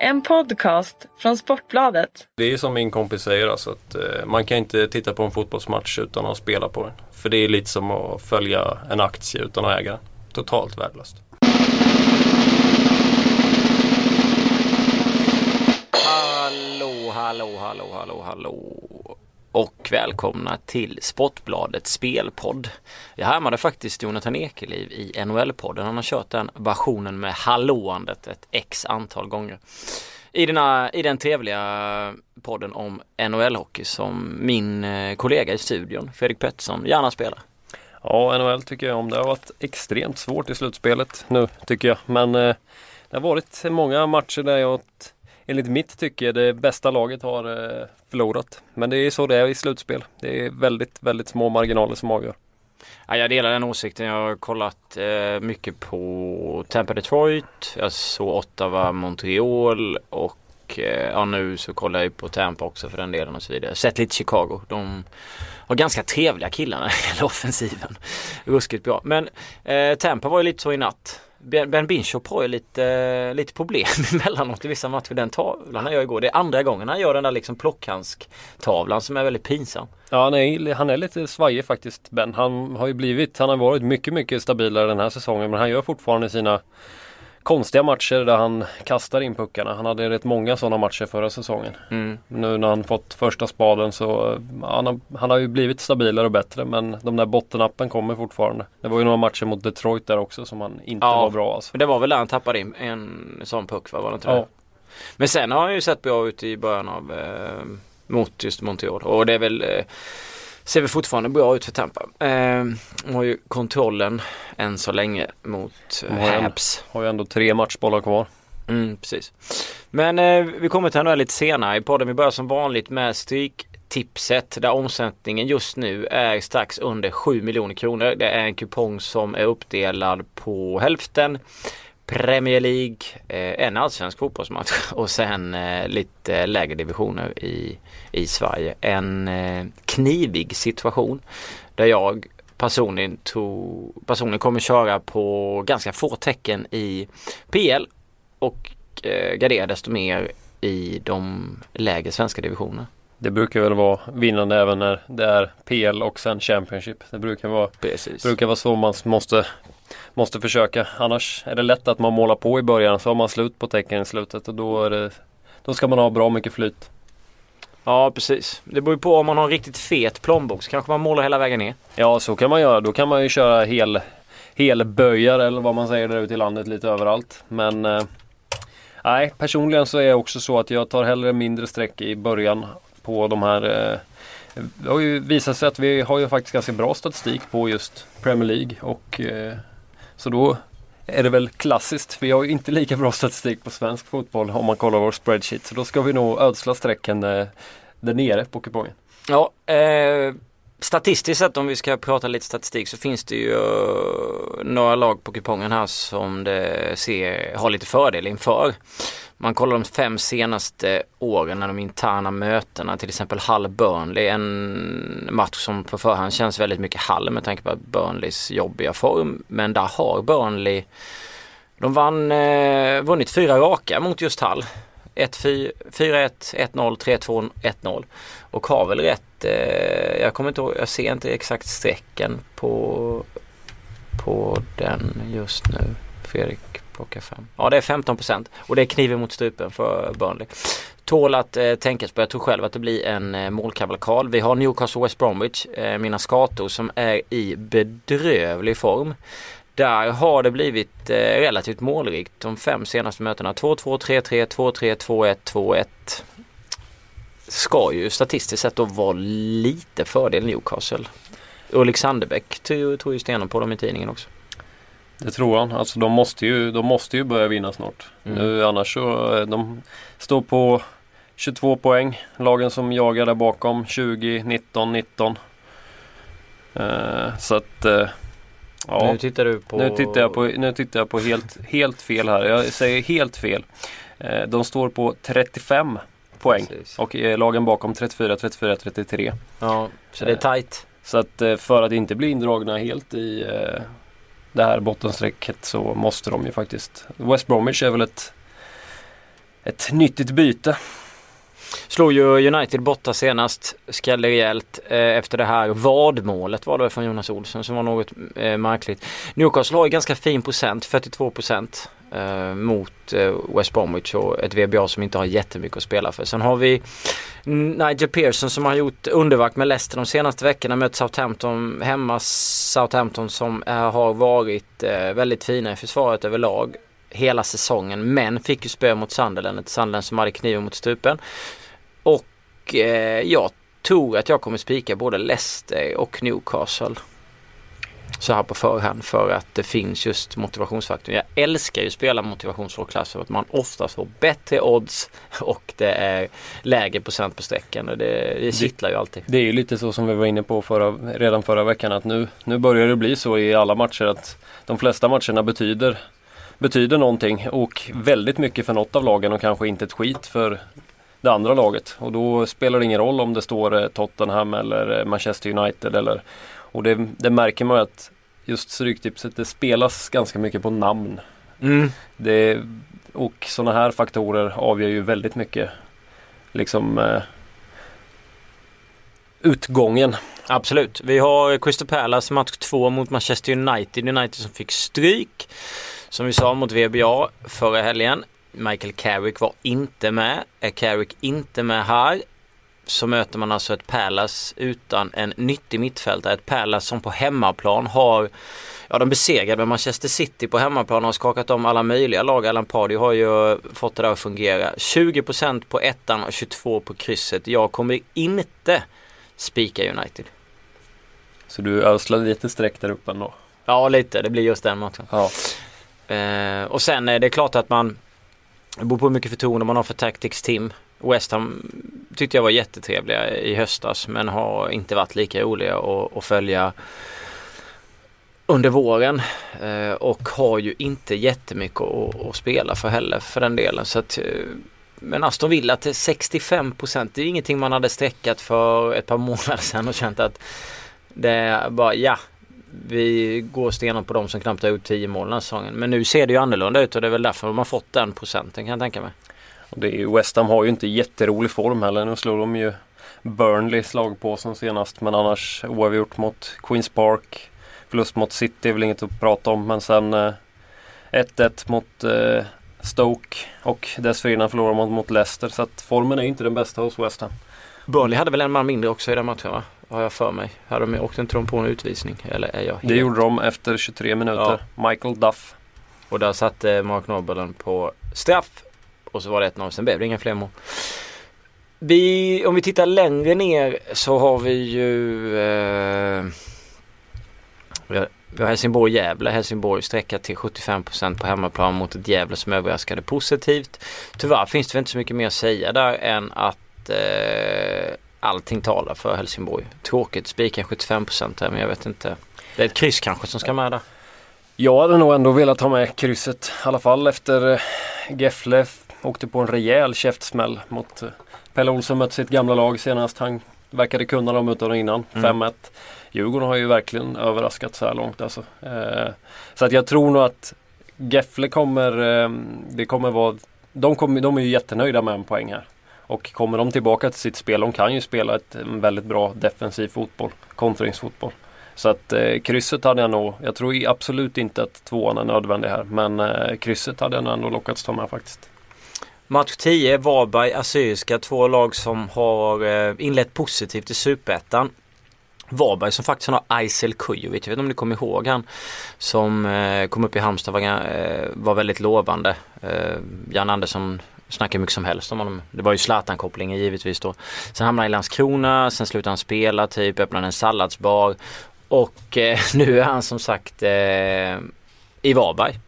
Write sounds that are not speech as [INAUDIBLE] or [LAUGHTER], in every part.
En podcast från Sportbladet. Det är som min kompis säger alltså att eh, man kan inte titta på en fotbollsmatch utan att spela på den. För det är lite som att följa en aktie utan att äga den. Totalt värdelöst. Hallå, hallå, hallå, hallå, hallå. Och välkomna till Sportbladets spelpodd. Jag härmade faktiskt Jonathan Ekeliv i NHL-podden. Han har kört den versionen med hallåandet ett x antal gånger. I, denna, I den trevliga podden om NHL-hockey som min eh, kollega i studion, Fredrik Pettersson, gärna spelar. Ja, NHL tycker jag om. Det har varit extremt svårt i slutspelet nu tycker jag. Men eh, det har varit många matcher där jag enligt mitt tycke det bästa laget har eh, förlorat. Men det är så det är i slutspel. Det är väldigt, väldigt små marginaler som avgör. Ja, jag delar den åsikten. Jag har kollat eh, mycket på Tampa Detroit. Jag såg Ottawa Montreal och eh, ja, nu så kollar jag på Tampa också för den delen och så vidare. Sett lite Chicago. De har ganska trevliga killar när det [LAUGHS] gäller offensiven. Ruskigt bra. Men eh, Tampa var ju lite så i natt. Ben Binchop har ju lite, lite problem [LAUGHS] emellanåt i vissa matcher. Den tavlan han gör igår. Det är andra gången han gör den där liksom plockhandsk-tavlan som är väldigt pinsam. Ja han är, han är lite svajig faktiskt Ben. Han har ju blivit, han har varit mycket mycket stabilare den här säsongen men han gör fortfarande sina konstiga matcher där han kastar in puckarna. Han hade rätt många sådana matcher förra säsongen. Mm. Nu när han fått första spaden så han har, han har ju blivit stabilare och bättre men de där bottenappen kommer fortfarande. Det var ju några matcher mot Detroit där också som han inte ja, var bra alltså. Det var väl där han tappade in en sån puck va? Var det inte ja. Men sen har han ju sett bra ut i början av eh, mot just Montreal och det är väl eh, ser väl fortfarande bra ut för Tampa. Eh, har ju kontrollen än så länge mot eh, har Habs. Har ju ändå tre matchbollar kvar. Mm, precis. Men eh, vi kommer till henne lite senare i podden. Vi börjar som vanligt med Stryktipset där omsättningen just nu är strax under 7 miljoner kronor. Det är en kupong som är uppdelad på hälften Premier League, eh, en allsvensk fotbollsmatch [LAUGHS] och sen eh, lite lägre divisioner i, i Sverige. En eh, knivig situation där jag personligen, tog, personligen kommer köra på ganska få tecken i PL och gardera desto mer i de lägre svenska divisionerna. Det brukar väl vara vinnande även när det är PL och sen Championship. Det brukar vara, Precis. brukar vara så man måste måste försöka. Annars är det lätt att man målar på i början så har man slut på tecken i slutet och då, det, då ska man ha bra mycket flyt. Ja precis. Det beror ju på om man har en riktigt fet plånbok så kanske man målar hela vägen ner. Ja så kan man göra. Då kan man ju köra hel, helböjar eller vad man säger där ute i landet lite överallt. Men eh, nej, personligen så är det också så att jag tar hellre mindre streck i början på de här eh, det har ju visat sig att vi har ju faktiskt ganska bra statistik på just Premier League och eh, så då är det väl klassiskt. Vi har ju inte lika bra statistik på svensk fotboll om man kollar vår spreadsheet. Så då ska vi nog ödsla strecken eh, där nere på kupongen. Ja, eh, statistiskt sett om vi ska prata lite statistik så finns det ju eh, några lag på kupongen här som det ser, har lite fördel inför. Man kollar de fem senaste åren när de interna mötena, till exempel Hall-Burnley, en match som på förhand känns väldigt mycket Hall med tanke på Burnleys jobbiga form. Men där har Burnley, de vann, eh, vunnit fyra raka mot just Hall. 4-1, 1-0, 3-2, 1-0. Och har väl rätt, eh, jag kommer inte ihåg, jag ser inte exakt strecken på, på den just nu. Fredrik plockar fem. Ja det är 15 procent och det är kniven mot strupen för Burnley. Tål att eh, tänkas på. Jag tror själv att det blir en eh, målkavalkad. Vi har Newcastle West Bromwich, eh, mina skator som är i bedrövlig form. Där har det blivit eh, relativt målrikt de fem senaste mötena. 2-2, 3-3, 2-3, 2-1, 2-1. Ska ju statistiskt sett då vara lite fördel Newcastle. Ulrik Sandebäck tog ju stenhårt på dem i tidningen också. Det tror han. Alltså de måste ju, de måste ju börja vinna snart. Mm. Nu, annars så, eh, de står på 22 poäng. Lagen som jagar där bakom 20, 19, 19. Uh, så att uh, Ja, nu tittar du på... Nu tittar jag på, nu tittar jag på helt, helt fel här. Jag säger helt fel. Uh, de står på 35 poäng. Precis. Och lagen bakom 34, 34, 33. Ja, så det är tight. Så att för att inte bli indragna helt i det här bottenstrecket så måste de ju faktiskt. West Bromwich är väl ett ett nyttigt byte. Slog ju United borta senast, skrällde rejält eh, efter det här vadmålet var det från Jonas Olsson som var något eh, märkligt. Newcastle har ju ganska fin procent, 42 procent eh, mot eh, West Bromwich och ett VBA som inte har jättemycket att spela för. Sen har vi Nigel Pearson som har gjort underverk med Leicester de senaste veckorna mött Southampton hemma. Southampton som eh, har varit eh, väldigt fina i försvaret överlag hela säsongen men fick ju spö mot Sunderland, ett Sunderland som hade kniven mot stupen. Och eh, jag tror att jag kommer spika både Leicester och Newcastle. Så här på förhand för att det finns just motivationsfaktorn. Jag älskar ju att spela motivationsklass för att man oftast får bättre odds och det är lägre procent på sträckan. Och det, det kittlar ju alltid. Det är ju lite så som vi var inne på förra, redan förra veckan att nu, nu börjar det bli så i alla matcher att de flesta matcherna betyder betyder någonting och väldigt mycket för något av lagen och kanske inte ett skit för det andra laget. Och då spelar det ingen roll om det står eh, Tottenham eller eh, Manchester United. Eller, och det, det märker man att just Stryktipset det spelas ganska mycket på namn. Mm. Det, och sådana här faktorer avgör ju väldigt mycket liksom eh, utgången. Absolut. Vi har Crystal Palace match 2 mot Manchester United. United som fick stryk. Som vi sa mot VBA förra helgen. Michael Carrick var inte med. Är Carrick inte med här så möter man alltså ett Palace utan en nyttig mittfältare. Ett Palace som på hemmaplan har Ja de besegrade Manchester City på hemmaplan och har skakat om alla möjliga lag. Allan Pardew har ju fått det där att fungera. 20% på ettan och 22 på krysset. Jag kommer inte spika United. Så du ödslar lite streck där uppe ändå? Ja lite, det blir just den matchen. Ja. Eh, och sen är det klart att man det beror på hur mycket förtroende man har för Tactics Team. West Ham tyckte jag var jättetrevliga i höstas men har inte varit lika roliga att, att följa under våren eh, och har ju inte jättemycket att, att spela för heller för den delen. Så att, eh, men Aston Villa till 65 procent, det är ingenting man hade sträckat för ett par månader sedan och känt att det är bara ja, vi går stenhårt på de som knappt har gjort 10 mål den här säsongen. Men nu ser det ju annorlunda ut och det är väl därför de har fått den procenten kan jag tänka mig. Det är ju, West Ham har ju inte jätterolig form heller. Nu slår de ju Burnley slag på som senast men annars oavgjort mot Queens Park. Förlust mot City är väl inget att prata om men sen 1-1 eh, mot eh, Stoke och dessförinnan förlorade man mot Leicester så att formen är inte den bästa hos West Ham. Burnley hade väl en man mindre också i den matchen va? Har jag för mig. Hade de, på en utvisning? Eller är jag helt... Det gjorde de efter 23 minuter. Ja. Michael Duff. Och där satte Mark Nobelen på straff. Och så var det 1-0. Sen blev det inga fler mål. Vi, om vi tittar längre ner så har vi ju eh, vi har, vi har Helsingborg-Gävle. Helsingborg sträckat till 75% på hemmaplan mot ett Gävle som överraskade positivt. Tyvärr finns det väl inte så mycket mer att säga där än att eh, allting talar för Helsingborg. Tråkigt spika 75% här men jag vet inte. Det är ett kryss kanske som ska med där. Jag hade nog ändå velat ha med krysset. I alla fall efter eh, Gefle åkte på en rejäl käftsmäll mot eh, Pelle Olsson mött sitt gamla lag senast. Han verkade kunna dem utan och innan. Mm. 5-1. Djurgården har ju verkligen överraskat så här långt alltså. Eh, så att jag tror nog att Gefle kommer, det kommer vara, de, kommer, de är ju jättenöjda med en poäng här. Och kommer de tillbaka till sitt spel, de kan ju spela ett väldigt bra defensiv fotboll, kontringsfotboll. Så att eh, krysset hade jag nog, jag tror absolut inte att tvåan är nödvändig här, men eh, krysset hade jag nog ändå lockats ta med faktiskt. Match 10, Varberg, Assyriska, två lag som har eh, inlett positivt i Superettan. Varberg som faktiskt har Aisel Kujovic, jag vet inte om ni kommer ihåg han som eh, kom upp i Halmstad var, eh, var väldigt lovande. Eh, Jan Andersson snackar mycket som helst om honom. Det var ju Zlatan-kopplingen givetvis då. Sen hamnade han i Landskrona, sen slutade han spela typ, öppnade en salladsbar. Och eh, [LAUGHS] nu är han som sagt eh, i Varberg.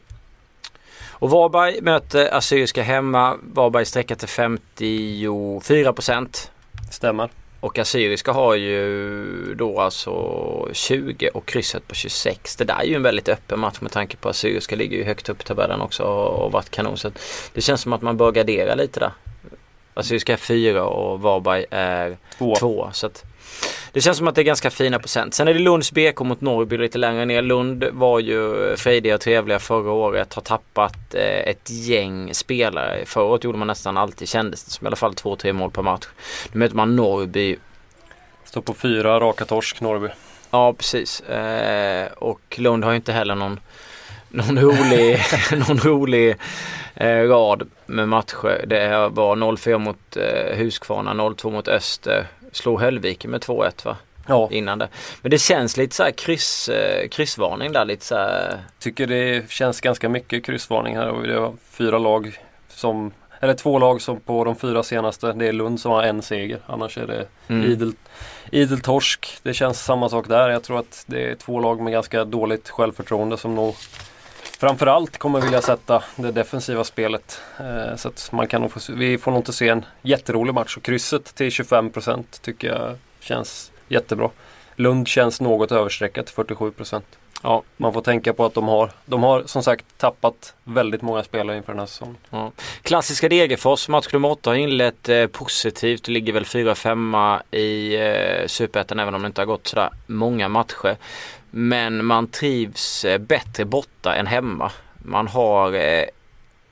Och Varberg möter Assyriska hemma. Varberg sträcker till 54 procent. Stämmer. Och Assyriska har ju då alltså 20 och krysset på 26. Det där är ju en väldigt öppen match med tanke på att Assyriska ligger ju högt upp i tabellen också och varit kanon. Så det känns som att man bör gardera lite där. Assyriska är 4 och Varberg är 2. Så att det känns som att det är ganska fina procent. Sen är det Lunds BK mot Norrby lite längre ner. Lund var ju frejdiga och trevliga förra året. Har tappat eh, ett gäng spelare. Förra året gjorde man nästan alltid, kändes det som i alla fall två, tre mål per match. Nu möter man Norrby. Står på fyra raka torsk Norrby. Ja precis. Eh, och Lund har ju inte heller någon någon rolig, [LAUGHS] någon rolig eh, rad med matcher. Det var 0-4 mot eh, Huskvarna, 0-2 mot Öster. Slog Höllviken med 2-1 va? Ja. Innan det. Men det känns lite så här kryss, eh, kryssvarning där lite så här. Tycker det känns ganska mycket kryssvarning här det var fyra lag som eller två lag som på de fyra senaste. Det är Lund som har en seger. Annars är det Mm. idel, idel torsk. Det känns samma sak där. Jag tror att det är två lag med ganska dåligt självförtroende som nog framförallt kommer vilja sätta det defensiva spelet. Eh, så att man kan få, vi får nog inte se en jätterolig match. Och krysset till 25% tycker jag känns jättebra. Lund känns något överstreckat till 47%. Ja. Man får tänka på att de har, de har som sagt tappat väldigt många spelare inför den här säsongen. Ja. Klassiska Degerfors, match nummer 8 har inlett eh, positivt. Ligger väl 4-5 i eh, Superettan även om det inte har gått sådär många matcher. Men man trivs eh, bättre borta än hemma. Man har eh,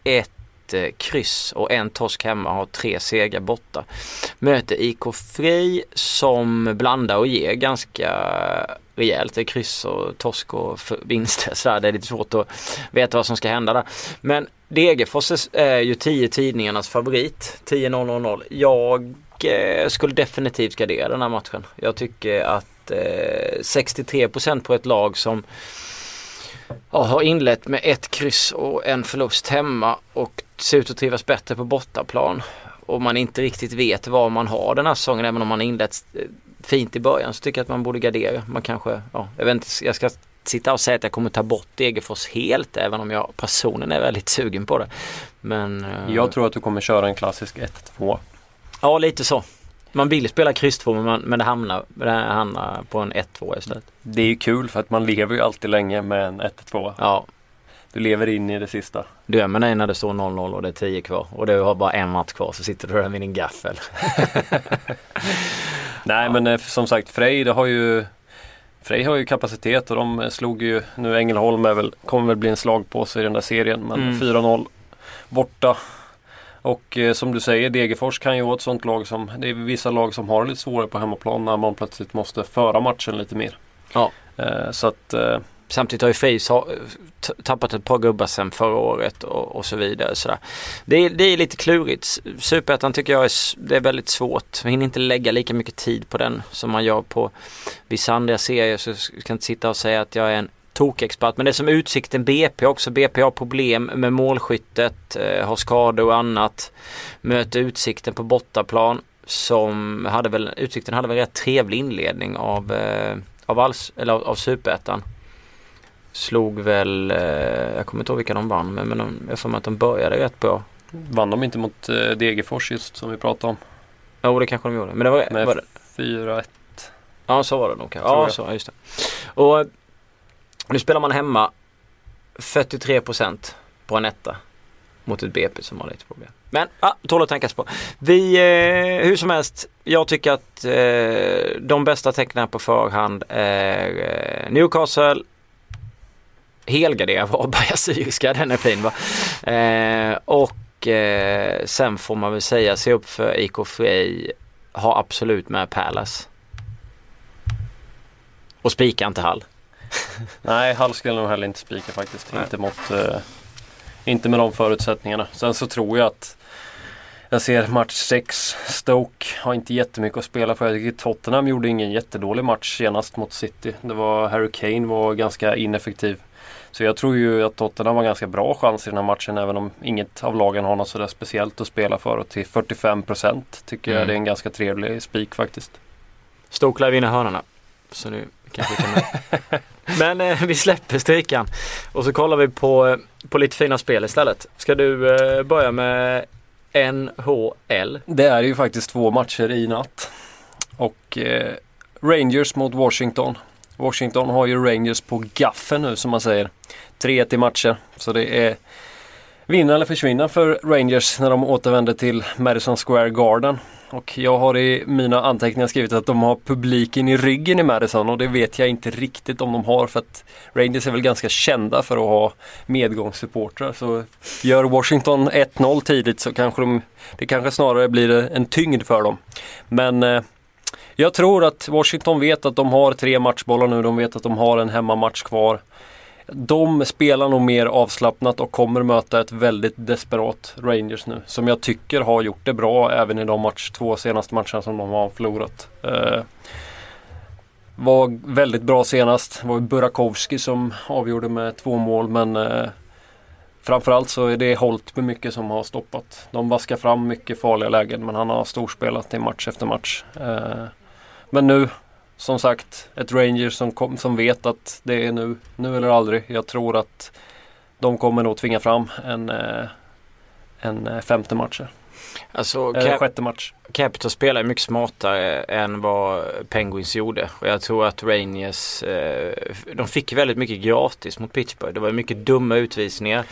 ett eh, kryss och en torsk hemma har tre segrar borta. Möter IK Frej som blandar och ger ganska rejält. Det är kryss och torsk och vinster. [LAUGHS] Så där. Det är lite svårt att veta vad som ska hända där. Men Degerfors är- ju 10 tidningarnas favorit. 10-0-0-0. Jag skulle definitivt gardera den här matchen. Jag tycker att eh, 63% på ett lag som ja, har inlett med ett kryss och en förlust hemma och ser ut att trivas bättre på bortaplan. Och man inte riktigt vet vad man har den här säsongen även om man inlett eh, fint i början så tycker jag att man borde gardera. Man kanske, ja, jag vet inte, jag ska sitta och säga att jag kommer ta bort Degerfors helt även om jag personligen är väldigt sugen på det. Men eh, Jag tror att du kommer köra en klassisk 1-2. ja lite så. Man vill spela kryss 2 men, man, men det, hamnar, det hamnar på en 1-2 istället. Det är ju kul för att man lever ju alltid länge med en 1-2. Ja, Du lever in i det sista. Drömmen är när det står 0-0 och det är 10 kvar och du har bara en match kvar så sitter du där med din gaffel. [LAUGHS] Nej men eh, som sagt Frej det har ju Frej har ju kapacitet och de slog ju Nu Ängelholm är väl, kommer väl bli en slagpåse i den där serien men Mm. 4-0 borta. Och eh, som du säger Degerfors kan ju vara ett sånt lag som Det är vissa lag som har lite svårare på hemmaplan när man plötsligt måste föra matchen lite mer. Ja. Eh, så att eh, Samtidigt har ju Face tappat ett par gubbar sen förra året och, och så vidare. Sådär. Det, är, det är lite klurigt. Superettan tycker jag är, det är väldigt svårt. Man hinner inte lägga lika mycket tid på den som man gör på vissa andra serier. Så jag ska inte sitta och säga att jag är en tokexpert. Men det är som Utsikten BP också. BP har problem med målskyttet, eh, har skador och annat. Möter Utsikten på bortaplan som hade väl, Utsikten hade väl rätt trevlig inledning av, eh, av, alls, eller av, av Superettan. Slog väl, eh, jag kommer inte ihåg vilka de vann men, men de, jag får mig att de började rätt bra. vann de inte mot eh, Degerfors just som vi pratade om. Jo det kanske de gjorde. Men det var, var det, 4-1. Ja så var det nog. Ja så, just det. Och nu spelar man hemma 43% på en etta. Mot ett BP som har lite problem. Men ah, tål att tänkas på. Vi, eh, hur som helst, jag tycker att eh, de bästa tecknen på förhand är eh, Newcastle, helgardera Varberg [LAUGHS] Syriska, den är fin va. Eh, och eh, sen får man väl säga, se upp för IK Frej, ha absolut med Palace. Och spika inte Hall. [LAUGHS] Nej, Hall skulle jag nog heller inte spika faktiskt. Nej. Inte, mot, eh, inte med de förutsättningarna. Sen så tror jag att jag ser match 6. Stoke har inte jättemycket att spela för. Jag tycker Tottenham gjorde ingen jättedålig match senast mot City. Det var Harry Kane var ganska ineffektiv. Så jag tror ju att Tottenham har ganska bra chans i den här matchen även om inget av lagen har något sådär speciellt att spela för. Och till 45% tycker jag Mm. det är en ganska trevlig spik faktiskt. Stoke lär vinna hörnorna. Så nu kanske vi kan... [LAUGHS] Men eh, vi släpper strikan. Och så kollar vi på, eh, på lite fina spel istället. Ska du eh, börja med NHL? Det är ju faktiskt två matcher i natt. Och eh, Rangers mot Washington. Washington har ju Rangers på gaffen nu som man säger. 3-1 i matcher. Så det är vinna eller försvinna för Rangers när de återvänder till Madison Square Garden. Och jag har i mina anteckningar skrivit att de har publiken i ryggen i Madison och det vet jag inte riktigt om de har för att Rangers är väl ganska kända för att ha medgångssupportrar. Så gör Washington 1-0 tidigt så kanske de, det kanske snarare blir en tyngd för dem. Men eh, jag tror att Washington vet att de har tre matchbollar nu. De vet att de har en hemmamatch kvar. De spelar nog mer avslappnat och kommer möta ett väldigt desperat Rangers nu. Som jag tycker har gjort det bra även i de match, två senaste matcherna som de har förlorat. Eh, var väldigt bra senast. Det var Burakovsky som avgjorde med två mål men eh, Framförallt så är det Holtby mycket som har stoppat. De vaskar fram mycket farliga lägen men han har storspelat i match efter match. Eh, men nu som sagt ett Rangers som, kom, som vet att det är nu, nu eller aldrig. Jag tror att de kommer nog tvinga fram en, eh, en eh, femte match. Alltså, Eller sjätte match. Capitals spelar mycket smartare än vad Penguins gjorde. Och jag tror att Rangers, eh, de fick väldigt mycket gratis mot Pittsburgh. Det var mycket dumma utvisningar.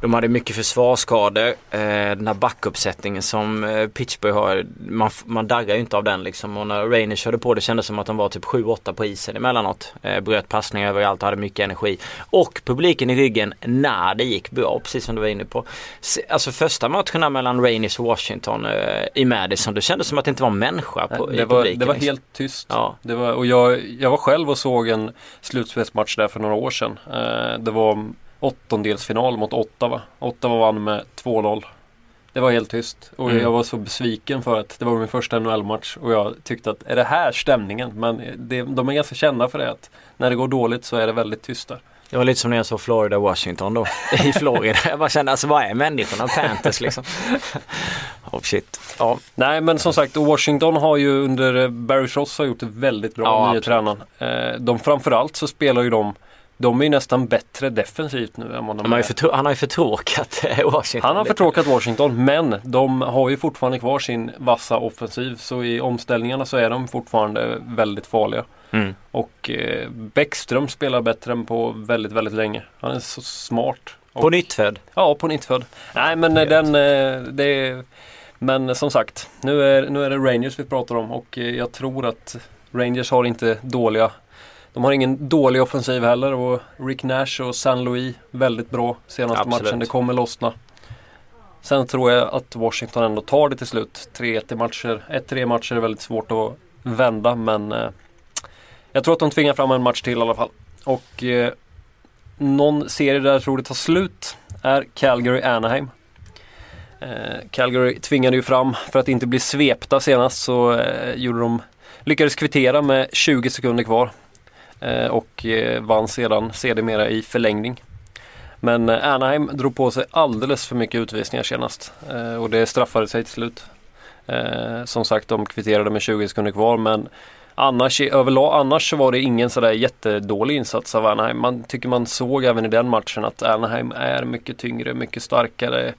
De hade mycket försvarsskador. Eh, den här backuppsättningen som eh, Pittsburgh har, man, man darrar ju inte av den liksom. Och när Rangers körde på det kändes som att de var typ 7-8 på isen emellanåt. Bröt passningar överallt och hade mycket energi. Och publiken i ryggen när det gick bra, precis som du var inne på. Alltså första matcherna mellan Rangers och Washington i Madison, kändes det som att det inte var en människa på, det i var, publiken. Det var liksom. helt tyst. Ja. Det var, och jag, jag var själv och såg en slutspelsmatch där för några år sedan. Eh, det var åttondelsfinal mot Ottawa. Ottawa vann med 2-0. Det var helt tyst och Mm. jag var så besviken för att det var min första NHL-match och jag tyckte att är det här stämningen? Men det, de är ganska kända för det att när det går dåligt så är det väldigt tyst där. Det var lite som när jag såg Florida Washington då. I Florida. Jag bara kände alltså vad är människorna? Panthers liksom. oh shit. Ja. Nej men som sagt Washington har ju under eh, Barry Frost har gjort det väldigt bra, Ja, nya tränaren. Eh, de framförallt så spelar ju de de är ju nästan bättre defensivt nu än vad de Han har är. han har ju förtråkat eh, Washington. Han har förtråkat Washington men de har ju fortfarande kvar sin vassa offensiv så i omställningarna så är de fortfarande väldigt farliga. Mm. Och eh, Bäckström spelar bättre än på väldigt, väldigt länge. Han är så smart. Och, På nyttfödd. Ja, på nyttfödd. Nej men eh, den, eh, det Men som sagt, nu är, nu är det Rangers vi pratar om och jag tror att Rangers har inte dåliga de har ingen dålig offensiv heller och Rick Nash och San Louis väldigt bra senaste Absolut. matchen. Det kommer lossna. Sen tror jag att Washington ändå tar det till slut. 3-1 i matcher. 1-3 matcher är väldigt svårt att vända men jag tror att de tvingar fram en match till i alla fall. Och eh, någon serie där jag tror det tar slut är Calgary-Anaheim. Eh, Calgary tvingade ju fram, för att inte bli svepta senast så eh, gjorde de, lyckades kvittera med 20 sekunder kvar. Eh, och eh, vann sedan sedermera i förlängning. Men eh, Anaheim drog på sig alldeles för mycket utvisningar senast eh, och det straffade sig till slut. Eh, som sagt, de kvitterade med 20 sekunder kvar men annars, överlag, annars så var det ingen sådär jättedålig insats av Anaheim. Man tycker man såg även i den matchen att Anaheim är mycket tyngre, mycket starkare.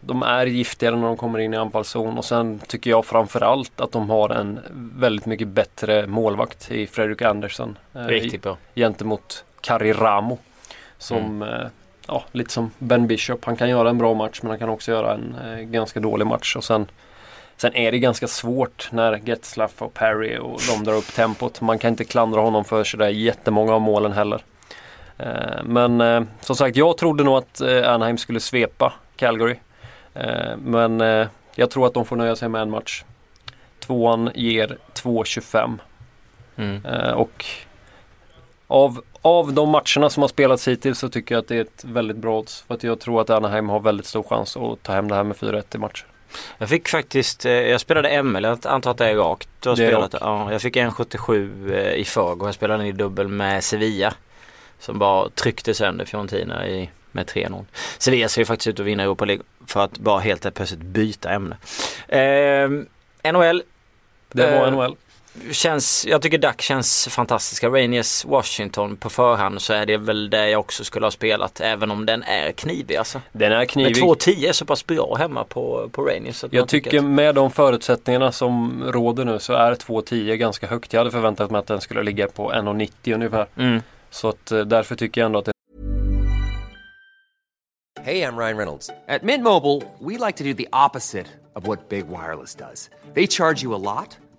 De är giftigare när de kommer in i anfallszon och sen tycker jag framförallt att de har en väldigt mycket bättre målvakt i Fredrik Andersson. eh, Riktigt bra. gentemot Kari Ramo. Som, eh, ja, lite som Ben Bishop. Han kan göra en bra match men han kan också göra en eh, ganska dålig match. Och sen, sen är det ganska svårt när Getzlaff och Perry och de drar upp tempot. Man kan inte klandra honom för sådär jättemånga av målen heller. Eh, men eh, som sagt, jag trodde nog att eh, Anaheim skulle svepa Calgary. Men jag tror att de får nöja sig med en match. Tvåan ger 2.25 Mm. Och av, av de matcherna som har spelats hittills så tycker jag att det är ett väldigt bra odds. För att jag tror att Anaheim har väldigt stor chans att ta hem det här med 4-1 i matcher. Jag fick faktiskt, eh, jag spelade ML, jag antar att det är rakt. Du har Det spelat, ja, jag fick en 77 eh, i förrgår. Jag spelade den i dubbel med Sevilla. Som bara tryckte sönder Fiorentina i, med 3-0. Sevilla ser ju faktiskt ut att vinna Europa League för att bara helt plötsligt byta ämne. Eh, NHL Det var Eh, NHL. Känns, jag tycker Duck känns fantastiska. Rangers Washington på förhand så är det väl det jag också skulle ha spelat även om den är knivig alltså. Den är Men knivig. 2-10 är så pass bra hemma på, på man Jag tycker att- med de förutsättningarna som råder nu så är 2-10 ganska högt. Jag hade förväntat mig att den skulle ligga på 1,90 ungefär. Mm. Så att eh, därför tycker jag ändå att det Hey, I'm Ryan Reynolds. At Mint Mobile, we like to do the opposite of what Big Wireless does. They charge you a lot,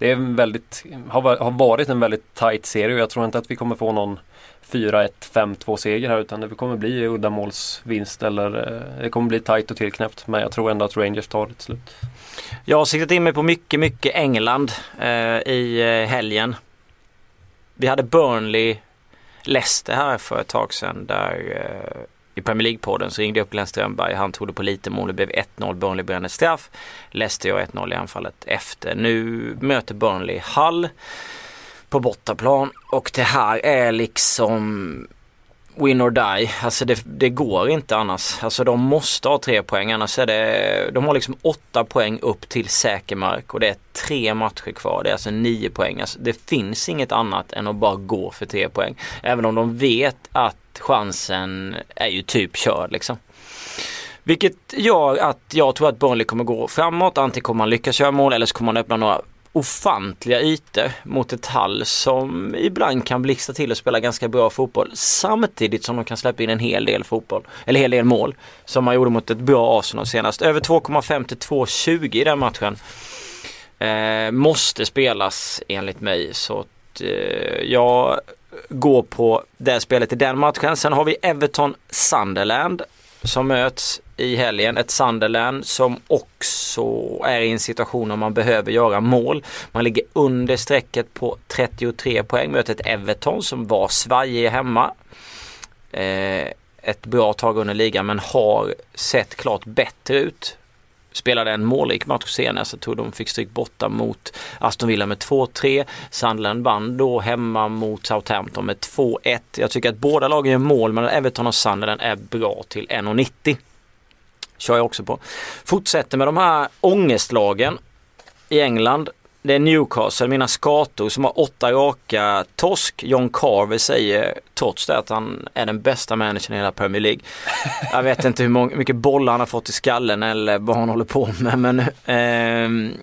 det är en väldigt, har, har varit en väldigt tight serie och jag tror inte att vi kommer få någon 4-1, 5-2 seger här utan det kommer bli uddamålsvinst eller eh, det kommer bli tight och tillknäppt men jag tror ändå att Rangers tar det till slut. Jag har siktat in mig på mycket, mycket England eh, i eh, helgen. Vi hade Burnley Leicester här för ett tag sedan där eh, i Premier League-podden så ringde jag upp Glenn Strömberg. Han trodde på lite mål. Det blev 1-0. Burnley brände straff. Leicester gör 1-0 i anfallet efter. Nu möter Burnley Hull på bortaplan och det här är liksom win or die. Alltså det, det går inte annars. Alltså de måste ha tre poäng annars är det, de har liksom åtta poäng upp till säker mark och det är tre matcher kvar. Det är alltså nio poäng. Alltså det finns inget annat än att bara gå för tre poäng. Även om de vet att chansen är ju typ körd liksom. Vilket gör att jag tror att Burnley kommer gå framåt. Antingen kommer man lyckas göra mål eller så kommer man öppna några ofantliga ytor mot ett Hall som ibland kan blixtra till och spela ganska bra fotboll samtidigt som de kan släppa in en hel del fotboll, eller hel del mål som man gjorde mot ett bra Arsenal senast. Över 2,5 till 2,20 i den matchen. Eh, måste spelas enligt mig så att eh, jag går på det spelet i den matchen. Sen har vi Everton Sunderland som möts i helgen. Ett Sunderland som också är i en situation där man behöver göra mål. Man ligger under strecket på 33 poäng. Möter ett Everton som var svajig hemma. Eh, ett bra tag under ligan men har sett klart bättre ut. Spelade en målrik match senast. Jag tror de fick stryk borta mot Aston Villa med 2-3. Sunderland vann då hemma mot Southampton med 2-1. Jag tycker att båda lagen gör mål men Everton och Sunderland är bra till 1,90 kör jag också på. Fortsätter med de här ångestlagen i England. Det är Newcastle, mina skator som har åtta raka torsk. John Carver säger trots det att han är den bästa managern i hela Premier League. [LAUGHS] Jag vet inte hur många, mycket bollar han har fått i skallen eller vad han håller på med men eh,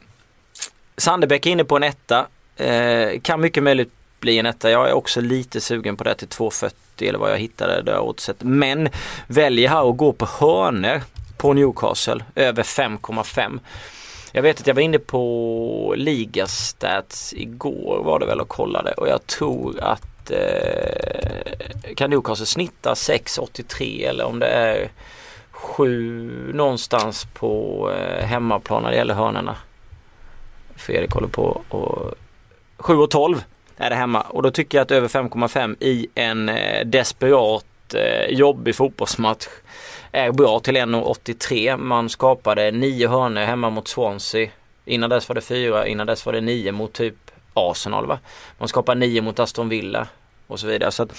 Sandebäck är inne på en etta. Eh, kan mycket möjligt bli en etta. Jag är också lite sugen på det till 2,40 eller vad jag hittade det oddset. Men väljer här att gå på hörner på Newcastle över 5,5. Jag vet att jag var inne på Ligastats igår var det väl och kollade och jag tror att eh, kan Newcastle snitta 6,83 eller om det är 7 någonstans på eh, hemmaplan när det gäller hörnorna. Fredrik håller på och 7 och 12 är det hemma och då tycker jag att över 5,5 i en eh, desperat eh, jobbig fotbollsmatch är bra till 1,83. Man skapade nio hörnor hemma mot Swansea. Innan dess var det fyra, innan dess var det nio mot typ Arsenal va. Man skapade nio mot Aston Villa och så vidare. Så att,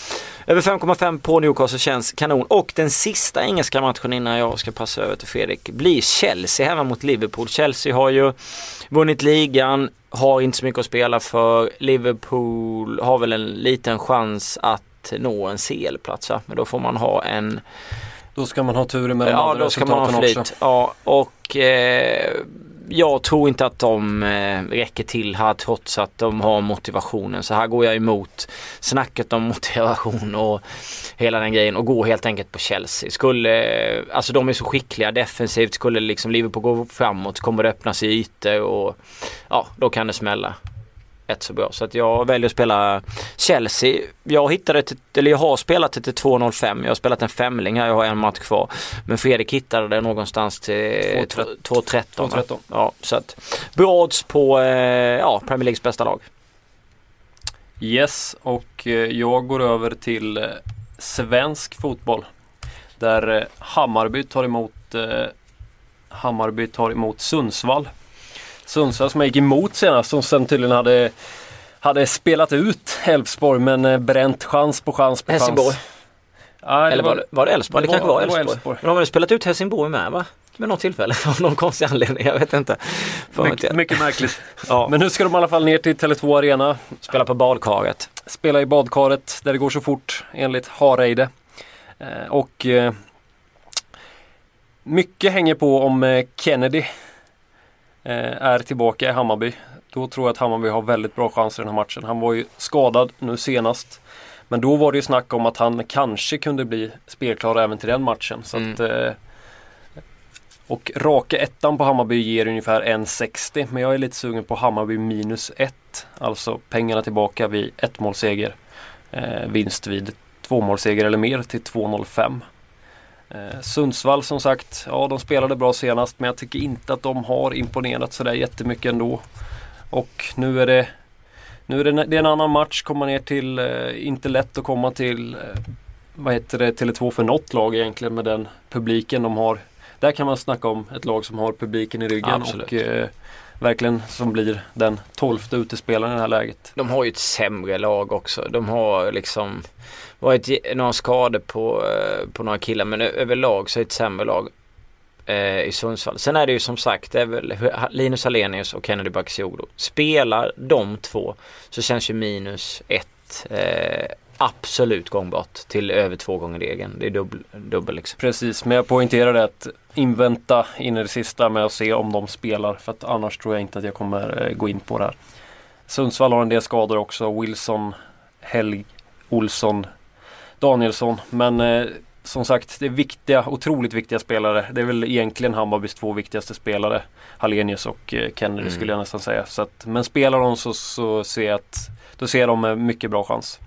över 5,5 på Newcastle känns kanon. Och den sista engelska matchen innan jag ska passa över till Fredrik blir Chelsea hemma mot Liverpool. Chelsea har ju vunnit ligan, har inte så mycket att spela för. Liverpool har väl en liten chans att nå en CL-plats va? Men då får man ha en då ska man ha tur med de Ja, andra då ska man ha flyt. också. Ja, och eh, jag tror inte att de eh, räcker till här trots att de har motivationen. Så här går jag emot snacket om [LAUGHS] motivation och hela den grejen och går helt enkelt på Chelsea. Skulle, eh, alltså de är så skickliga defensivt. Skulle liksom Liverpool gå framåt kommer det öppna sig ytor och ja, då kan det smälla rätt så bra. Så att jag väljer att spela Chelsea. Jag hittade, till, eller jag har spelat det till 2.05. Jag har spelat en femling här, jag har en match kvar. Men Fredrik hittade det någonstans till 2.13. 2.13. Ja, så att bra odds på eh, ja, Premier Leagues bästa lag. Yes, och eh, jag går över till eh, svensk fotboll. Där Hammarby tar emot Hammarby tar emot Sundsvall. Sundsvall som jag gick emot senast som sen tydligen hade hade spelat ut Elfsborg men eh, bränt chans på chans på Helsingborg. chans. Ja, det Eller var var det Elfsborg? Det, det kanske var- var Elfsborg. De har väl spelat ut Helsingborg med va? med något tillfälle [LAUGHS] av någon konstig anledning. Jag vet inte. Mycket, mycket märkligt. [LAUGHS] Ja. Men nu ska de i alla fall ner till Tele2 Arena. Spela på badkaret. Spela i badkaret där det går så fort enligt Hareide. Eh, och eh, mycket hänger på om eh, Kennedy är tillbaka i Hammarby. Då tror jag att Hammarby har väldigt bra chanser i den här matchen. Han var ju skadad nu senast. Men då var det ju snack om att han kanske kunde bli spelklar även till den matchen. Så Mm. att, eh, och raka ettan på Hammarby ger ungefär 1,60 men jag är lite sugen på Hammarby minus 1. Alltså pengarna tillbaka vid ett målseger. Eh, vinst vid två målseger eller mer till 2,05. Eh, Sundsvall som sagt, ja de spelade bra senast men jag tycker inte att de har imponerat sådär jättemycket ändå. Och nu är det nu är det, det är en annan match, komma ner till, eh, inte lätt att komma till, eh, vad heter det, Tele2 för något lag egentligen med den publiken de har. Där kan man snacka om ett lag som har publiken i ryggen Absolut. och eh, verkligen som blir den tolfte utespelaren i det här läget. De har ju ett sämre lag också. De har liksom varit några skador på, eh, på några killar men överlag så är det ett sämre lag eh, i Sundsvall. Sen är det ju som sagt det är väl Linus Alenius och Kennedy Bakircioglu. Spelar de två så känns ju minus ett eh, absolut gångbart till över två gånger regeln Det är dubbel, dubbel liksom. Precis, men jag poängterar det att invänta in i det sista med att se om de spelar för att annars tror jag inte att jag kommer eh, gå in på det här. Sundsvall har en del skador också. Wilson, Helg, Olsson, Danielsson. Men eh, som sagt, det är viktiga, otroligt viktiga spelare. Det är väl egentligen Hammarbys två viktigaste spelare. Hallenius och eh, Kennedy Mm. skulle jag nästan säga. Så att, men spelar de så, så ser jag att då ser de med mycket bra chans.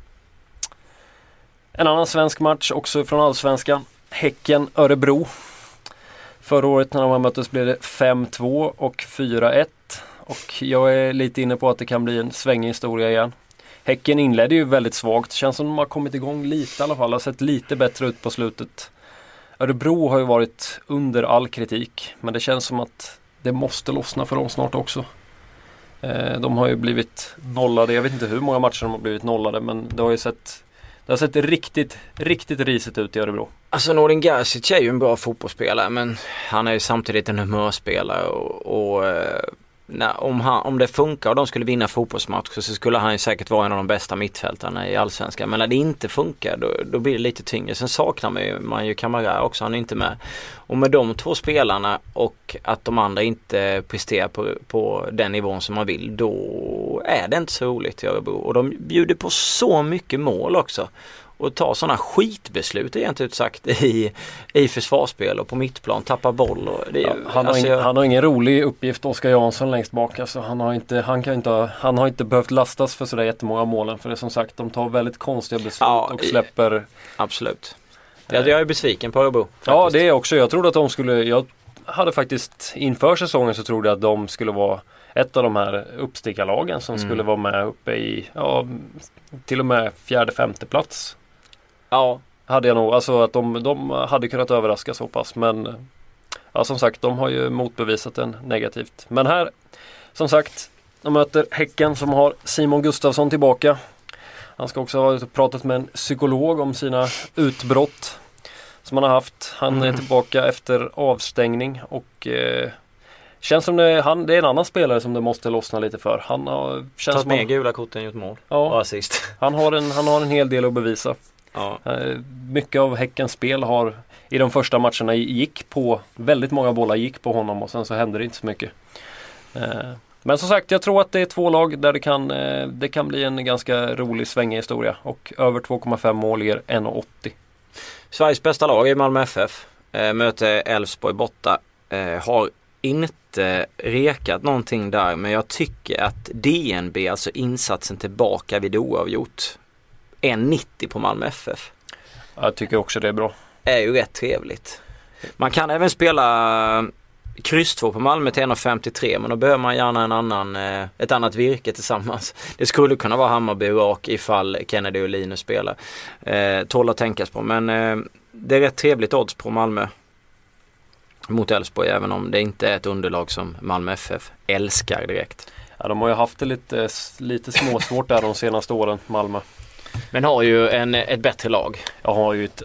En annan svensk match också från Allsvenskan. Häcken-Örebro. Förra året när de möttes blev det 5-2 och 4-1. Och jag är lite inne på att det kan bli en svängig historia igen. Häcken inledde ju väldigt svagt. Känns som de har kommit igång lite i alla fall. Har sett lite bättre ut på slutet. Örebro har ju varit under all kritik. Men det känns som att det måste lossna för dem snart också. Eh, de har ju blivit nollade. Jag vet inte hur många matcher de har blivit nollade men det har ju sett Det har sett riktigt, riktigt risigt ut i Örebro. Alltså Nordin Gerzic är ju en bra fotbollsspelare men han är ju samtidigt en humörspelare och, och eh, när, om, han, om det funkar och de skulle vinna fotbollsmatcher så skulle han ju säkert vara en av de bästa mittfältarna i Allsvenskan. Men när det inte funkar då, då blir det lite tyngre. Sen saknar man ju, man ju Kamara också, han är inte med. Och med de två spelarna och att de andra inte presterar på, på den nivån som man vill då är det inte så roligt i Örebro. Och de bjuder på så mycket mål också och ta sådana skitbeslut egentligen ut sagt i, i försvarsspel och på mittplan, tappa boll. Och det Ja, han, har alltså ingen, jag- han har ingen rolig uppgift, Oskar Jansson längst bak. Alltså, han, har inte, han, kan inte, ha- han har inte behövt lastas för sådär jättemånga målen. För det är som sagt, de tar väldigt konstiga beslut Ja, och släpper Absolut. Jag, jag är besviken på Örebro. Ja det är också. Jag trodde att de skulle, jag hade faktiskt inför säsongen så trodde jag att de skulle vara ett av de här uppstickarlagen som Mm. skulle vara med uppe i, ja till och med fjärde, femte plats. Ja, Hade jag nog, alltså att de, de hade kunnat överraska så pass men Ja som sagt de har ju motbevisat den negativt. Men här som sagt de möter Häcken som har Simon Gustafsson tillbaka. Han ska också ha pratat med en psykolog om sina utbrott som han har haft. Han är Mm. tillbaka efter avstängning och eh, Känns som det, han, det är en annan spelare som det måste lossna lite för. Han har, känns tagit han, gula kort än gjort mål. ja, Och assist. han, har en, han har en hel del att bevisa. Ja. Eh, Mycket av Häckens spel har i de första matcherna gick på, väldigt många bollar gick på honom och sen så hände det inte så mycket. Eh, Men som sagt, jag tror att det är två lag där det kan, eh, det kan bli en ganska rolig svängig historia och över 2,5 mål ger 1,80. Sveriges bästa lag är Malmö FF. Möter Elfsborg borta. Har inte rekat någonting där men jag tycker att DNB, alltså insatsen tillbaka vid oavgjort, 1,90 på Malmö FF. Jag tycker också det är bra. är ju rätt trevligt. Man kan även spela kryss 2 på Malmö till 1,53 men då behöver man gärna en annan, eh, ett annat virke tillsammans. [LAUGHS] Det skulle kunna vara Hammarby och ifall Kennedy och Linus spelar. Eh, tål att tänkas på men eh, det är rätt trevligt odds på Malmö mot Elfsborg även om det inte är ett underlag som Malmö FF älskar direkt. Ja, de har ju haft det lite, lite småsvårt där de senaste åren, Malmö. Men har ju en, ett bättre lag. Jag har ju ett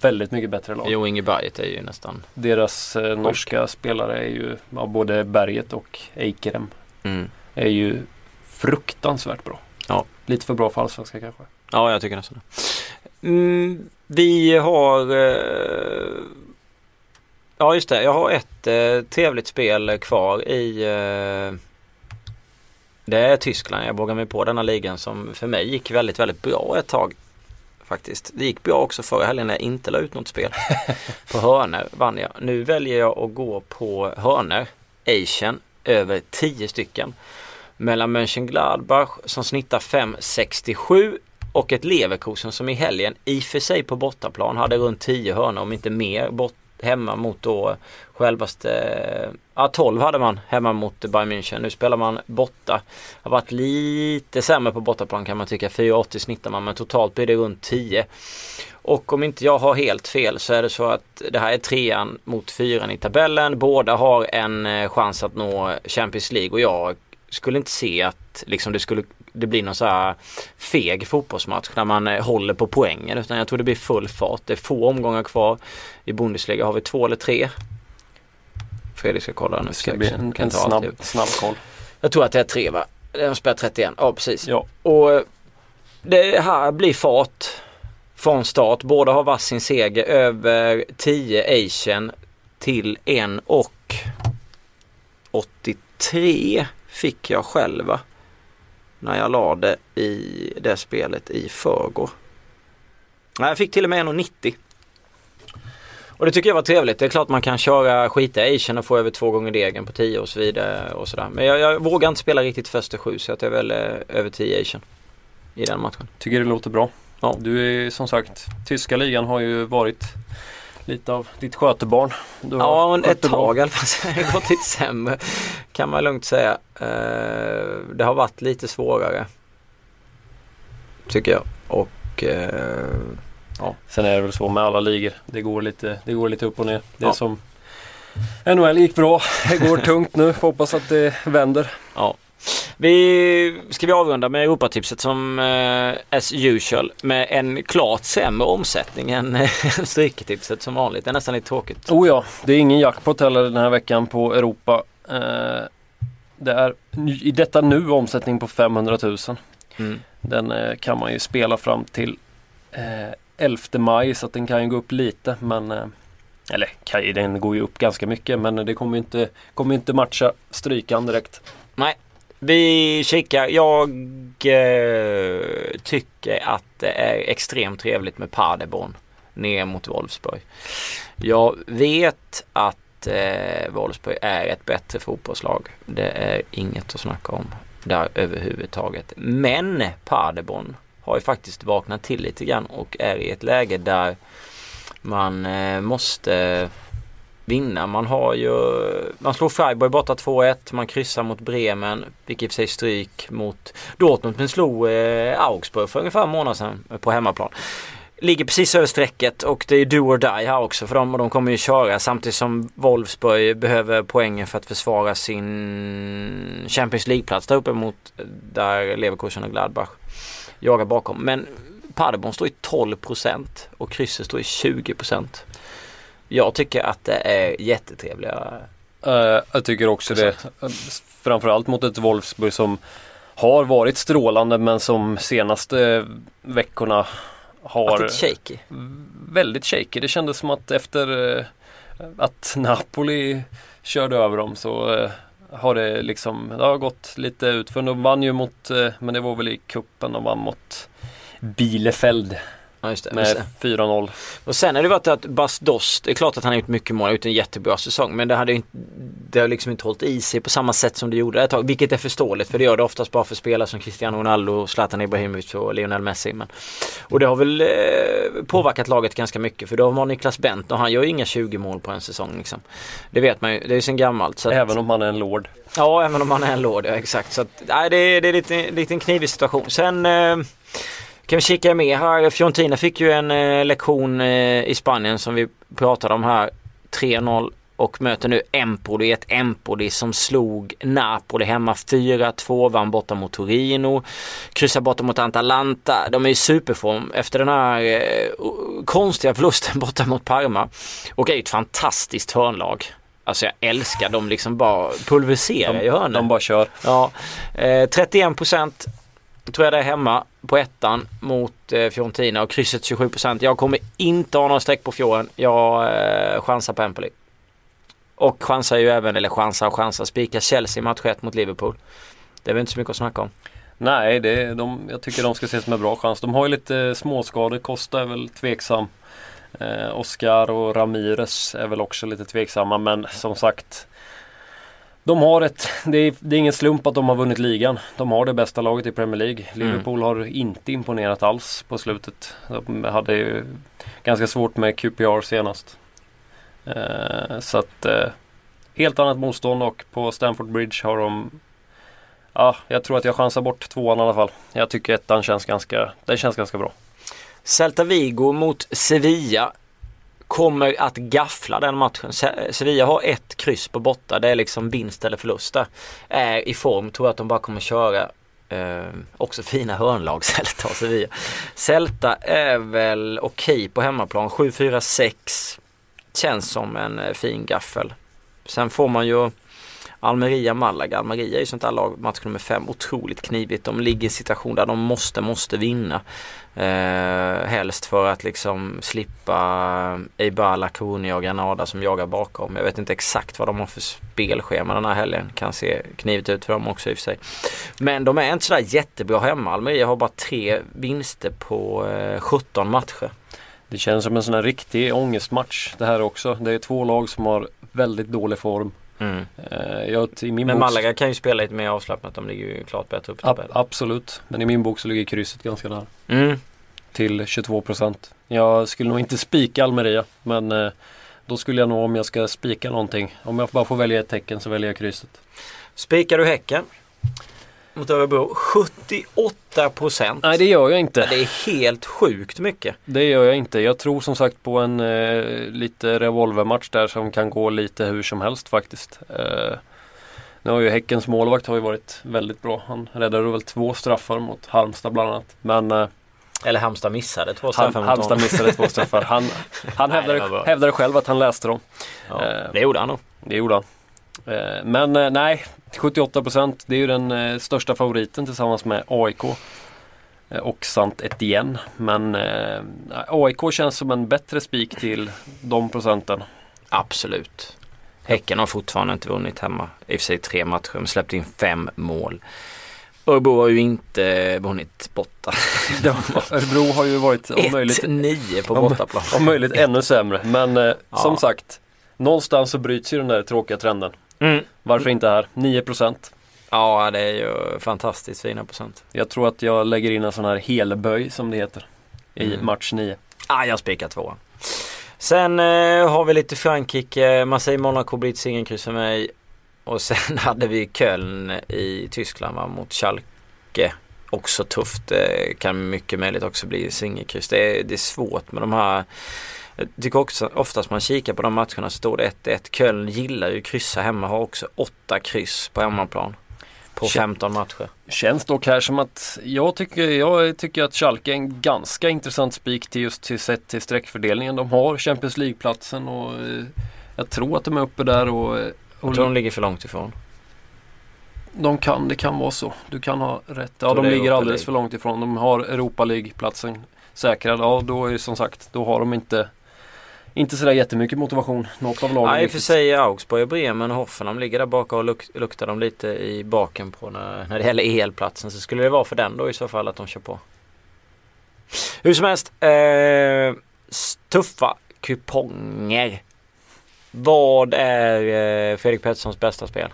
väldigt mycket bättre lag. Jo, Inge Berget är ju nästan... Deras eh, norska spelare är ju, ja, både Berget och Eikerem Mm. är ju fruktansvärt bra. Ja. Lite för bra för allsvenska kanske. Ja, jag tycker nästan det. Mm, vi har... Eh, ja, just det. Jag har ett eh, trevligt spel kvar i... Eh, det är Tyskland. Jag vågar mig på denna ligan som för mig gick väldigt, väldigt bra ett tag. Faktiskt. Det gick bra också förra helgen när jag inte la ut något spel. [LAUGHS] på hörner vann jag. Nu väljer jag att gå på hörner. Asian över 10 stycken. Mellan Mönchengladbach som snittar 5,67 och ett Leverkusen som i helgen i och för sig på bortaplan hade runt 10 hörnor om inte mer bort, hemma mot då självaste, ja 12 hade man hemma mot Bayern München. Nu spelar man borta. Har varit lite sämre på bortaplan kan man tycka. 4,80 snittar man men totalt blir det runt 10. Och om inte jag har helt fel så är det så att det här är trean mot fyran i tabellen. Båda har en eh, chans att nå Champions League och jag skulle inte se att liksom det skulle det blir någon så här feg fotbollsmatch där man eh, håller på poängen utan jag tror det blir full fart. Det är få omgångar kvar. I Bundesliga har vi två eller tre. Fredrik ska kolla nu. Det ska bli en, en snabb, snabb koll. Jag tror att det är tre va? De spelar 31. Ja precis. Ja. Och eh, det här blir fart från start. Båda har varsin seger över 10 Asian till 1 och 83 fick jag själva. När jag la det i det spelet i förrgår. Jag fick till och med 1,90. Och det tycker jag var trevligt. Det är klart man kan köra skita Asian och få över två gånger degen på 10 och så vidare och sådär. Men jag, jag vågar inte spela riktigt första sju så att jag är väl eh, över 10 Asian i den matchen. Tycker det låter bra. Ja. Du är som sagt, tyska ligan har ju varit lite av ditt skötebarn. Du Ja, men ett det tag i alla fall [LAUGHS] så har det gått lite sämre. Kan man lugnt säga. Eh, Det har varit lite svårare. Tycker jag. Och eh, Sen är det väl så med alla ligor. Det går lite, det går lite upp och ner. Det är Ja. som NHL gick bra. Det går [LAUGHS] tungt nu. Får hoppas att det vänder. ja. Vi ska vi avrunda med Europatipset som eh, as usual med en klart sämre omsättning än eh, [LAUGHS] Stryktipset som vanligt. Det är nästan lite tråkigt. Oh ja, det är ingen jackpot heller den här veckan på Europa. Eh, det är i detta nu omsättning på 500 000. Mm. Den eh, kan man ju spela fram till eh, 11 maj så att den kan ju gå upp lite men eh, eller den går ju upp ganska mycket men det kommer inte, kommer inte matcha strykan direkt. Nej, vi kikar. Jag eh, tycker att det är extremt trevligt med Paderborn ner mot Wolfsburg. Jag vet att eh, Wolfsburg är ett bättre fotbollslag. Det är inget att snacka om där överhuvudtaget. Men Paderborn har ju faktiskt vaknat till lite grann och är i ett läge där man eh, måste vinna. Man har ju, man slår Freiburg borta 2-1, man kryssar mot Bremen, vilket i och för sig stryk mot Dortmund, men slog eh, Augsburg för ungefär en månad sedan eh, på hemmaplan. Ligger precis över strecket och det är do or die här också för dem och de kommer ju köra samtidigt som Wolfsburg behöver poängen för att försvara sin Champions League-plats där uppe mot eh, där Leverkusen och Gladbach jagar bakom. Men Paderborn står i 12% och krysset står i 20%. Jag tycker att det är jättetrevliga. Eh, jag tycker också det. Framförallt mot ett Wolfsburg som har varit strålande men som senaste veckorna har shaky. väldigt shaky. Det kändes som att efter eh, att Napoli körde över dem så eh, har det liksom det har gått lite ut. För de vann ju mot, men det var väl i kuppen de vann mot Bielefeld Ja, just det. med 4-0. Och sen har det varit att Bas Dost, det är klart att han har gjort mycket mål, gjort en jättebra säsong. Men det, hade inte, det har liksom inte hållit i sig på samma sätt som det gjorde ett tag. Vilket är förståeligt för det gör det oftast bara för spelare som Cristiano Ronaldo, Zlatan Ibrahimovic och Lionel Messi. Men, och det har väl eh, påverkat laget ganska mycket för då har man Niklas Bent och han gör ju inga 20 mål på en säsong. Liksom. Det vet man ju, det är ju sen gammalt. Så att, Även om han är en lord. Ja, även om man är en lord, ja, exakt. Så att, nej, det, är- det är lite, lite en knivig situation. Sen eh, kan vi kika mer här. Fiorentina fick ju en eh, lektion eh, i Spanien som vi pratade om här. 3-0 och möter nu Empoli, ett Empoli som slog Napoli hemma 4-2, vann borta mot Torino, kryssar borta mot Atalanta. De är i superform efter den här eh, konstiga förlusten [LAUGHS] borta mot Parma och är ju ett fantastiskt hörnlag. Alltså jag älskar dem liksom bara pulveriserar i hörnen. De bara kör. Ja, eh, 31 procent tror jag det är hemma på ettan mot eh, Fiorentina och krysset 27%. Jag kommer inte ha några streck på fjorden. Jag eh, chansar på Empoli. Och chansar ju även, eller chansar och chansar, spikar Chelsea match 1 mot Liverpool. Det är väl inte så mycket att snacka om. Nej, det är, de, jag tycker de ska ses som en bra chans. De har ju lite eh, småskador. Costa är väl tveksam. Eh, Oscar och Ramirez är väl också lite tveksamma men som sagt de har ett, det är, det är ingen slump att de har vunnit ligan. De har det bästa laget i Premier League. Liverpool har inte imponerat alls på slutet. De hade ju ganska svårt med QPR senast. Eh, så att eh, helt annat motstånd och på Stamford Bridge har de Ja, jag tror att jag chansar bort tvåan i alla fall. Jag tycker ettan känns ganska, den känns ganska bra. Celta Vigo mot Sevilla kommer att gaffla den matchen. Sevilla har ett kryss på borta. Det är liksom vinst eller förlust där. Är i form. Tror att de bara kommer köra. Eh, också fina hörnlag [LAUGHS] Celta och Sevilla. Celta är väl okej på hemmaplan. 7-4-6. Känns som en eh, fin gaffel. Sen får man ju Almeria Malaga. Almeria är ju sånt där lag, match nummer fem, otroligt knivigt. De ligger i en situation där de måste, måste vinna. Eh, helst för att liksom slippa Eibar, Laconia och Granada som jagar bakom. Jag vet inte exakt vad de har för spelschema den här helgen. Kan se knivigt ut för dem också i och för sig. Men de är inte sådär jättebra hemma. Almeria har bara tre vinster på eh, 17 matcher. Det känns som en sån här riktig ångestmatch det här också. Det är två lag som har väldigt dålig form. Mm. Eh, jag, i min Men bok- Malaga kan ju spela lite mer avslappnat. De ligger ju klart bättre upp i tabellen. absolut. Men i min bok så ligger krysset ganska nära. Mm. Till 22%. Jag skulle nog inte spika Almeria. Men eh, då skulle jag nog om jag ska spika någonting. Om jag bara får välja ett tecken så väljer jag krysset. Spikar du Häcken mot Örebro? 78 procent. Nej det gör jag inte. Det är helt sjukt mycket. Det gör jag inte. Jag tror som sagt på en eh, lite revolvermatch där som kan gå lite hur som helst faktiskt. Eh, nu har ju Häckens målvakt har ju varit väldigt bra. Han räddade väl två straffar mot Halmstad bland annat. Men eh, Eller Halmstad missade två han, straffar mot Halmstad missade två straffar. Han, han [LAUGHS] hävdade, hävdade själv att han läste dem. Ja, Eh, det gjorde han nog. Det gjorde han. Eh, Men eh, nej, 78% det är ju den eh, största favoriten tillsammans med AIK. Och Sant Etienne. Men AIK känns som en bättre spik till de procenten. Absolut. Häcken har fortfarande inte vunnit hemma. I och för sig tre matcher men släppt in fem mål. Örebro har ju inte vunnit borta. [LAUGHS] Örebro har ju varit om möjligt, 1-9 på om- bortaplan. om möjligt ännu sämre. Men eh, Ja. som sagt, någonstans så bryts ju den där tråkiga trenden. Mm. Varför inte här? 9%. Ja det är ju fantastiskt fina procent. Jag tror att jag lägger in en sån här helböj som det heter. I Mm. match 9. Ah, jag spikar tvåan. Sen eh, har vi lite Frankrike. Marseille Monaco blir ett singelkryss för mig. Och sen [LAUGHS] hade vi Köln i Tyskland va, mot Schalke. Också tufft. Det kan mycket möjligt också bli singelkryss. Det det är svårt med de här. Jag tycker också oftast man kikar på de matcherna så står det 1-1. Köln gillar ju kryssa hemma. Har också åtta kryss på hemmaplan. På Kä- 15 matcher. Känns dock här som att jag tycker, jag tycker att Schalke är en ganska intressant spik till just till sett till streckfördelningen. De har Champions League-platsen och eh, jag tror att de är uppe där och, eh, och Jag tror de ligger för långt ifrån. de kan, det kan vara så. Du kan ha rätt. Ja, de ligger Europa alldeles League. för långt ifrån. De har Europa League-platsen säkrad. Ja, då är det som sagt, då har de inte inte sådär jättemycket motivation. Något av lagen. Nej, i och för sig Augsburg, Bremen och Hoffenheim ligger där bak och luk luktar de lite i baken på när, när det gäller EL-platsen. Så skulle det vara för den då i så fall att de kör på. Hur som helst. Eh, tuffa kuponger. Vad är eh, Fredrik Petterssons bästa spel?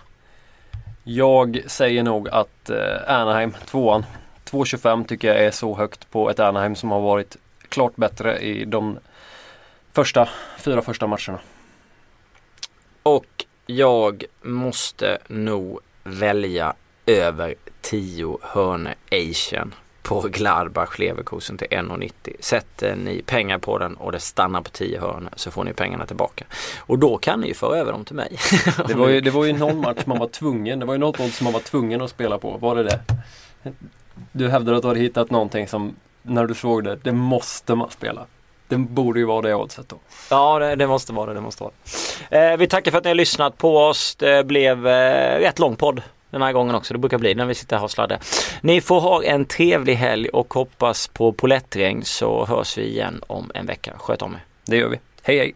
Jag säger nog att eh, Anaheim, tvåan. 2,25 tycker jag är så högt på ett Anaheim som har varit klart bättre i de första, fyra första matcherna. Och jag måste nog välja över 10 hörne Asian. på Gladbach Leverkusen till 1,90. Sätter ni pengar på den och det stannar på 10 hörn så får ni pengarna tillbaka. Och då kan ni ju föra över dem till mig. [LAUGHS] Det var ju, det var ju någon match man var tvungen, det var ju något odds som man var tvungen att spela på. Var det det? Du hävdade att du hade hittat någonting som, när du såg det, det måste man spela. Det borde ju vara det oddset då. Ja, det, det, måste vara det. det måste vara det. Eh, vi tackar för att ni har lyssnat på oss. Det blev eh, rätt lång podd den här gången också. Det brukar bli när vi sitter här och sladdar. Ni får ha en trevlig helg och hoppas på polettregn så hörs vi igen om en vecka. Sköt om er. Det gör vi. Hej hej!